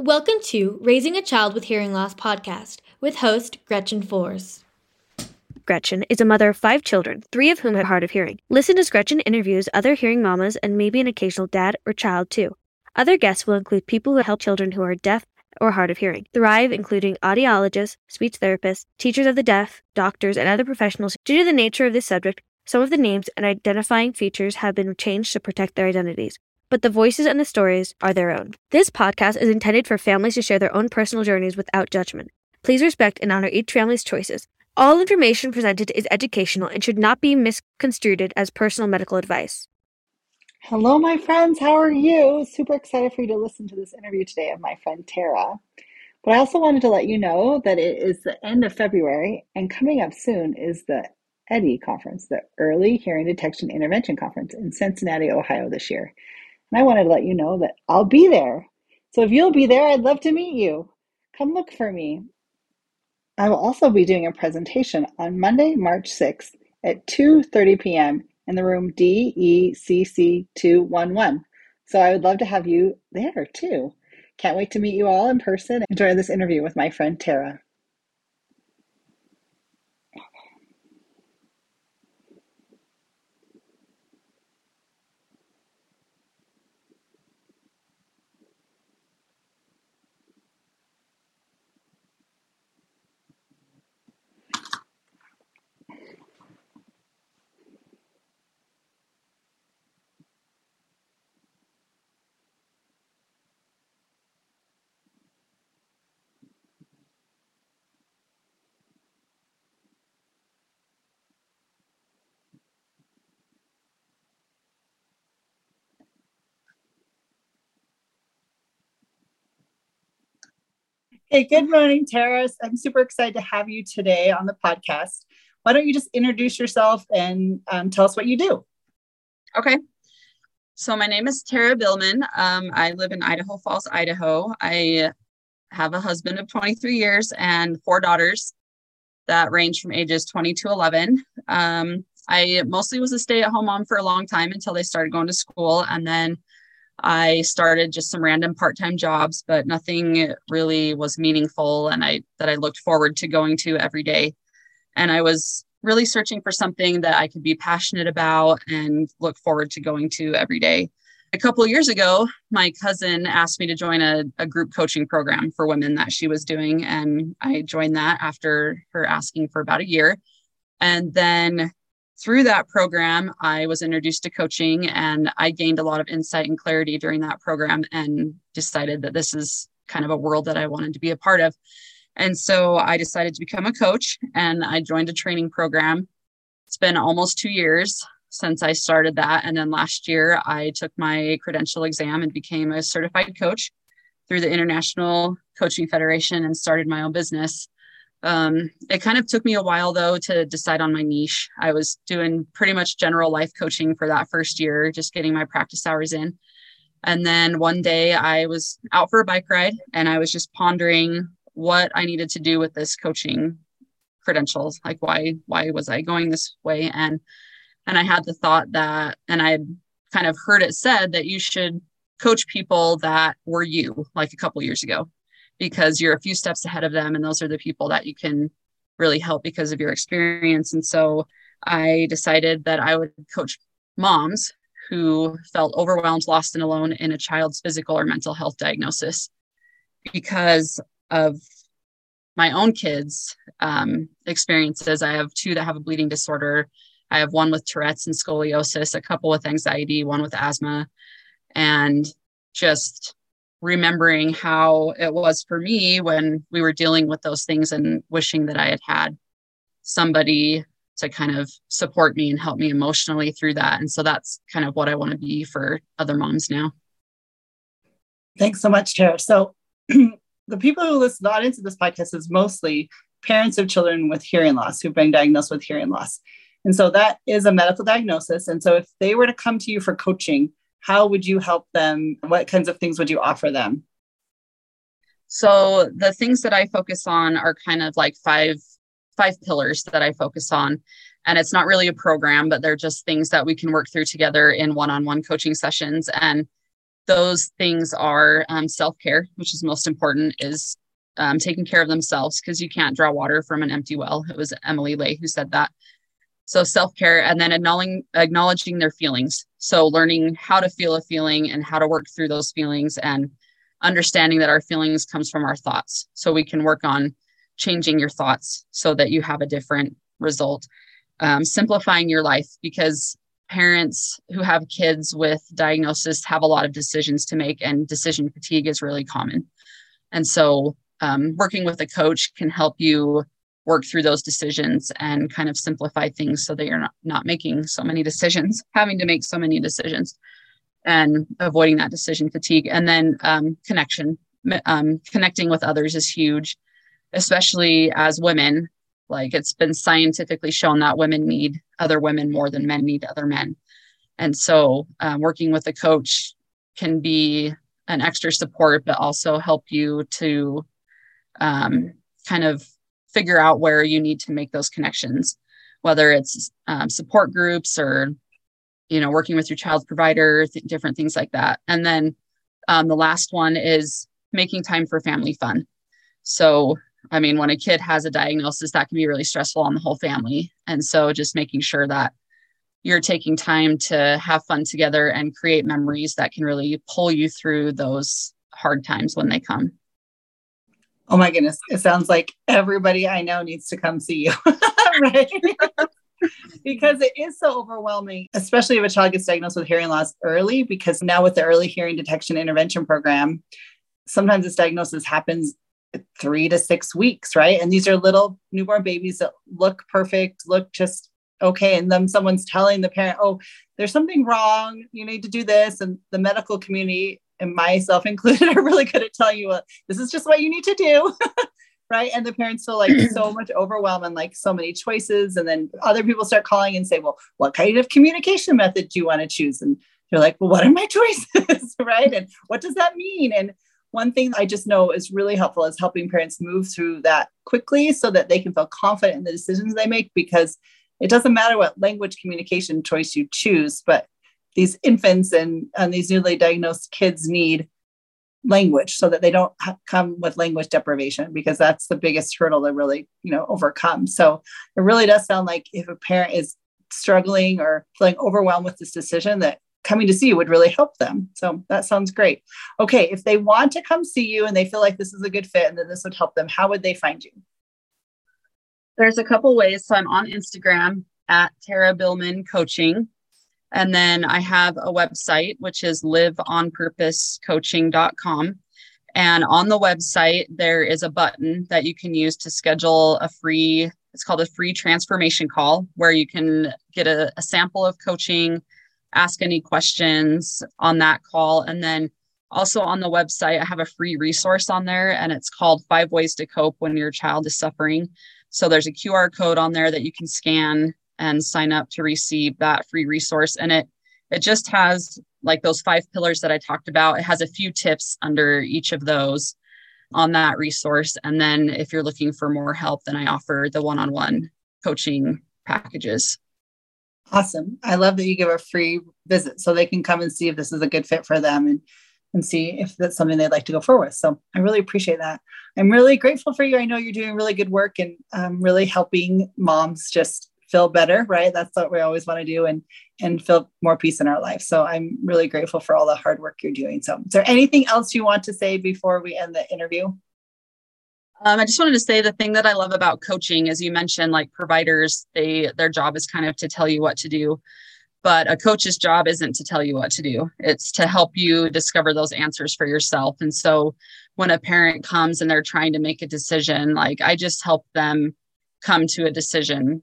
Welcome to Raising a Child with Hearing Loss podcast with host Gretchen Force. Gretchen is a mother of five children, three of whom have hard of hearing. Listen as Gretchen interviews other hearing mamas and maybe an occasional dad or child too. Other guests will include people who help children who are deaf or hard of hearing. Thrive, including audiologists, speech therapists, teachers of the deaf, doctors, and other professionals. Due to the nature of this subject, some of the names and identifying features have been changed to protect their identities but the voices and the stories are their own. This podcast is intended for families to share their own personal journeys without judgment. Please respect and honor each family's choices. All information presented is educational and should not be misconstrued as personal medical advice. Hello, my friends. How are you? Super excited for you to listen to this interview today of my friend Tara. But I also wanted to let you know that it is the end of February, and coming up soon is the EDI conference, the Early Hearing Detection Intervention Conference in Cincinnati, Ohio this year. And I wanted to let you know that I'll be there. So if you'll be there, I'd love to meet you. Come look for me. I will also be doing a presentation on Monday, March 6th at 2:30 p.m. in the room DECC 211. So I would love to have you there too. Can't wait to meet you all in person. Enjoy this interview with my friend Tara. Hey, good morning, Tara. I'm super excited to have you today on the podcast. Why don't you just introduce yourself and um, tell us what you do? Okay. So, my name is Tara Billman. Um, I live in Idaho Falls, Idaho. I have a husband of 23 years and four daughters that range from ages 20 to 11. Um, I mostly was a stay at home mom for a long time until they started going to school. And then I started just some random part-time jobs, but nothing really was meaningful and I that I looked forward to going to every day. And I was really searching for something that I could be passionate about and look forward to going to every day. A couple years ago, my cousin asked me to join a, a group coaching program for women that she was doing. And I joined that after her asking for about a year. And then through that program, I was introduced to coaching and I gained a lot of insight and clarity during that program and decided that this is kind of a world that I wanted to be a part of. And so I decided to become a coach and I joined a training program. It's been almost two years since I started that. And then last year, I took my credential exam and became a certified coach through the International Coaching Federation and started my own business. Um, it kind of took me a while though to decide on my niche. I was doing pretty much general life coaching for that first year, just getting my practice hours in. And then one day I was out for a bike ride and I was just pondering what I needed to do with this coaching credentials. Like why why was I going this way? And and I had the thought that and I had kind of heard it said that you should coach people that were you like a couple years ago because you're a few steps ahead of them and those are the people that you can really help because of your experience. And so i decided that i would coach moms who felt overwhelmed lost and alone in a child's physical or mental health diagnosis because of my own kids um, experiences. I have two that have a bleeding disorder. I have one with tourette's and scoliosis a couple with anxiety one with asthma and just remembering how it was for me when we were dealing with those things and wishing that I had had somebody to kind of support me and help me emotionally through that. And so that's kind of what I want to be for other moms now. Thanks so much, Tara. So the people who listen, audience of this podcast is mostly parents of children with hearing loss who've been diagnosed with hearing loss. And so that is a medical diagnosis. And so if they were to come to you for coaching, how would you help them? What kinds of things would you offer them? So the things that I focus on are kind of like five five pillars that I focus on. And it's not really a program, but they're just things that we can work through together in one-on-one coaching sessions. And those things are um, self-care which is most important is um, taking care of themselves because you can't draw water from an empty well it was emily ley who said that so self-care and then acknowledging acknowledging their feelings. So learning how to feel a feeling and how to work through those feelings and understanding that our feelings comes from our thoughts. So we can work on changing your thoughts so that you have a different result. Um, simplifying your life because parents who have kids with diagnosis have a lot of decisions to make and decision fatigue is really common. And so um, working with a coach can help you work through those decisions and kind of simplify things so that you're not, not making so many decisions having to make so many decisions and avoiding that decision fatigue and then um, connection um, connecting with others is huge especially as women like it's been scientifically shown that women need other women more than men need other men. And so um, working with a coach can be an extra support, but also help you to um, kind of figure out where you need to make those connections, whether it's um, support groups or, you know, working with your child's provider, th- different things like that. And then um, the last one is making time for family fun. So I mean, when a kid has a diagnosis, that can be really stressful on the whole family. And so just making sure that you're taking time to have fun together and create memories that can really pull you through those hard times when they come. Oh my goodness. It sounds like everybody I know needs to come see you. right? because it is so overwhelming, especially if a child gets diagnosed with hearing loss early, because now with the early hearing detection intervention program, sometimes this diagnosis happens three to six weeks, right? And these are little newborn babies that look perfect, look just okay. And then someone's telling the parent, oh, there's something wrong. You need to do this. And the medical community, and myself included, are really good at telling you, well, this is just what you need to do. right. And the parents feel like so much overwhelm and like so many choices. And then other people start calling and say, well, what kind of communication method do you want to choose? And you're like, well, what are my choices? right. And what does that mean? And one thing I just know is really helpful is helping parents move through that quickly so that they can feel confident in the decisions they make because it doesn't matter what language communication choice you choose, but these infants and, and these newly diagnosed kids need language so that they don't ha- come with language deprivation because that's the biggest hurdle to really you know overcome so it really does sound like if a parent is struggling or feeling overwhelmed with this decision that coming to see you would really help them. So that sounds great. Okay, if they want to come see you and they feel like this is a good fit and that this would help them, how would they find you? There's a couple ways. So I'm on Instagram at Tara Billman Coaching. And then I have a website, which is liveonpurposecoaching.com. And on the website, there is a button that you can use to schedule a free, it's called a free transformation call, where you can get a, a sample of coaching, ask any questions on that call. And then also on the website, I have a free resource on there and it's called Five Ways to Cope When Your Child is Suffering. So there's a QR code on there that you can scan and sign up to receive that free resource. And it it just has like those five pillars that I talked about. It has a few tips under each of those on that resource. And then if you're looking for more help, then I offer the one-on-one coaching packages. Awesome. I love that you give a free visit so they can come and see if this is a good fit for them and and see if that's something they'd like to go forward with. So I really appreciate that. I'm really grateful for you. I know you're doing really good work and um, really helping moms just feel better, right? That's what we always want to do and and feel more peace in our life. So I'm really grateful for all the hard work you're doing. So is there anything else you want to say before we end the interview? Um, I just wanted to say the thing that I love about coaching, as you mentioned, like providers, they their job is kind of to tell you what to do, but a coach's job isn't to tell you what to do. It's to help you discover those answers for yourself. And so, when a parent comes and they're trying to make a decision, like I just help them come to a decision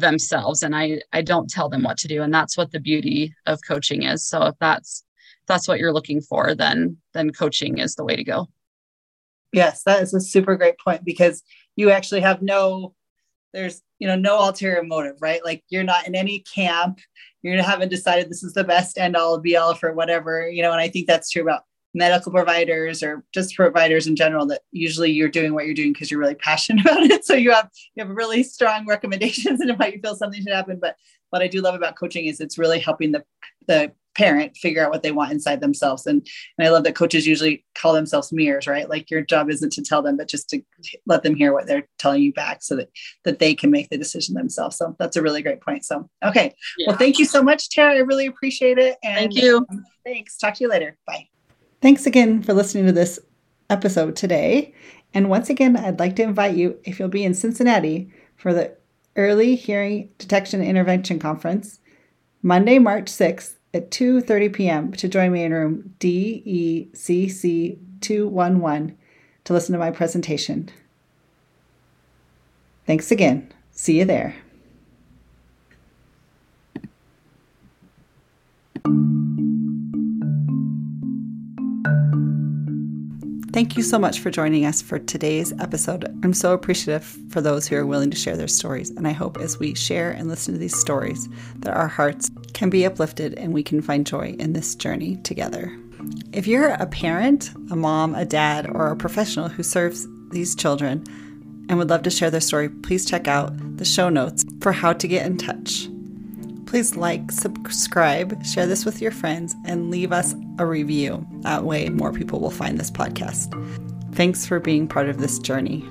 themselves, and I I don't tell them what to do. And that's what the beauty of coaching is. So if that's if that's what you're looking for, then then coaching is the way to go. Yes, that is a super great point because you actually have no, there's, you know, no ulterior motive, right? Like you're not in any camp. You haven't decided this is the best end all be all for whatever, you know, and I think that's true about medical providers or just providers in general that usually you're doing what you're doing because you're really passionate about it. So you have you have really strong recommendations and why you feel something should happen. But what I do love about coaching is it's really helping the the parent figure out what they want inside themselves. And and i love that coaches usually call themselves mirrors right? Like your job isn't to tell them but just to let them hear what they're telling you back so that that they can make the decision themselves. So that's a really great point. So okay. Yeah. well thank you so much tara. I really appreciate it. And thank you. um, thanks. Talk to you later. Bye thanks again for listening to this episode today and once again i'd like to invite you if you'll be in cincinnati for the early hearing detection intervention conference monday march 6th at 2:30 p.m. to join me in room DECC 211 to listen to my presentation. Thanks again. See you there. Thank you so much for joining us for today's episode. I'm so appreciative for those who are willing to share their stories, and I hope as we share and listen to these stories that our hearts can be uplifted and we can find joy in this journey together. If you're a parent, a mom, a dad, or a professional who serves these children and would love to share their story, please check out the show notes for how to get in touch. Please like, subscribe, share this with your friends, and leave us a review. That way, more people will find this podcast. Thanks for being part of this journey.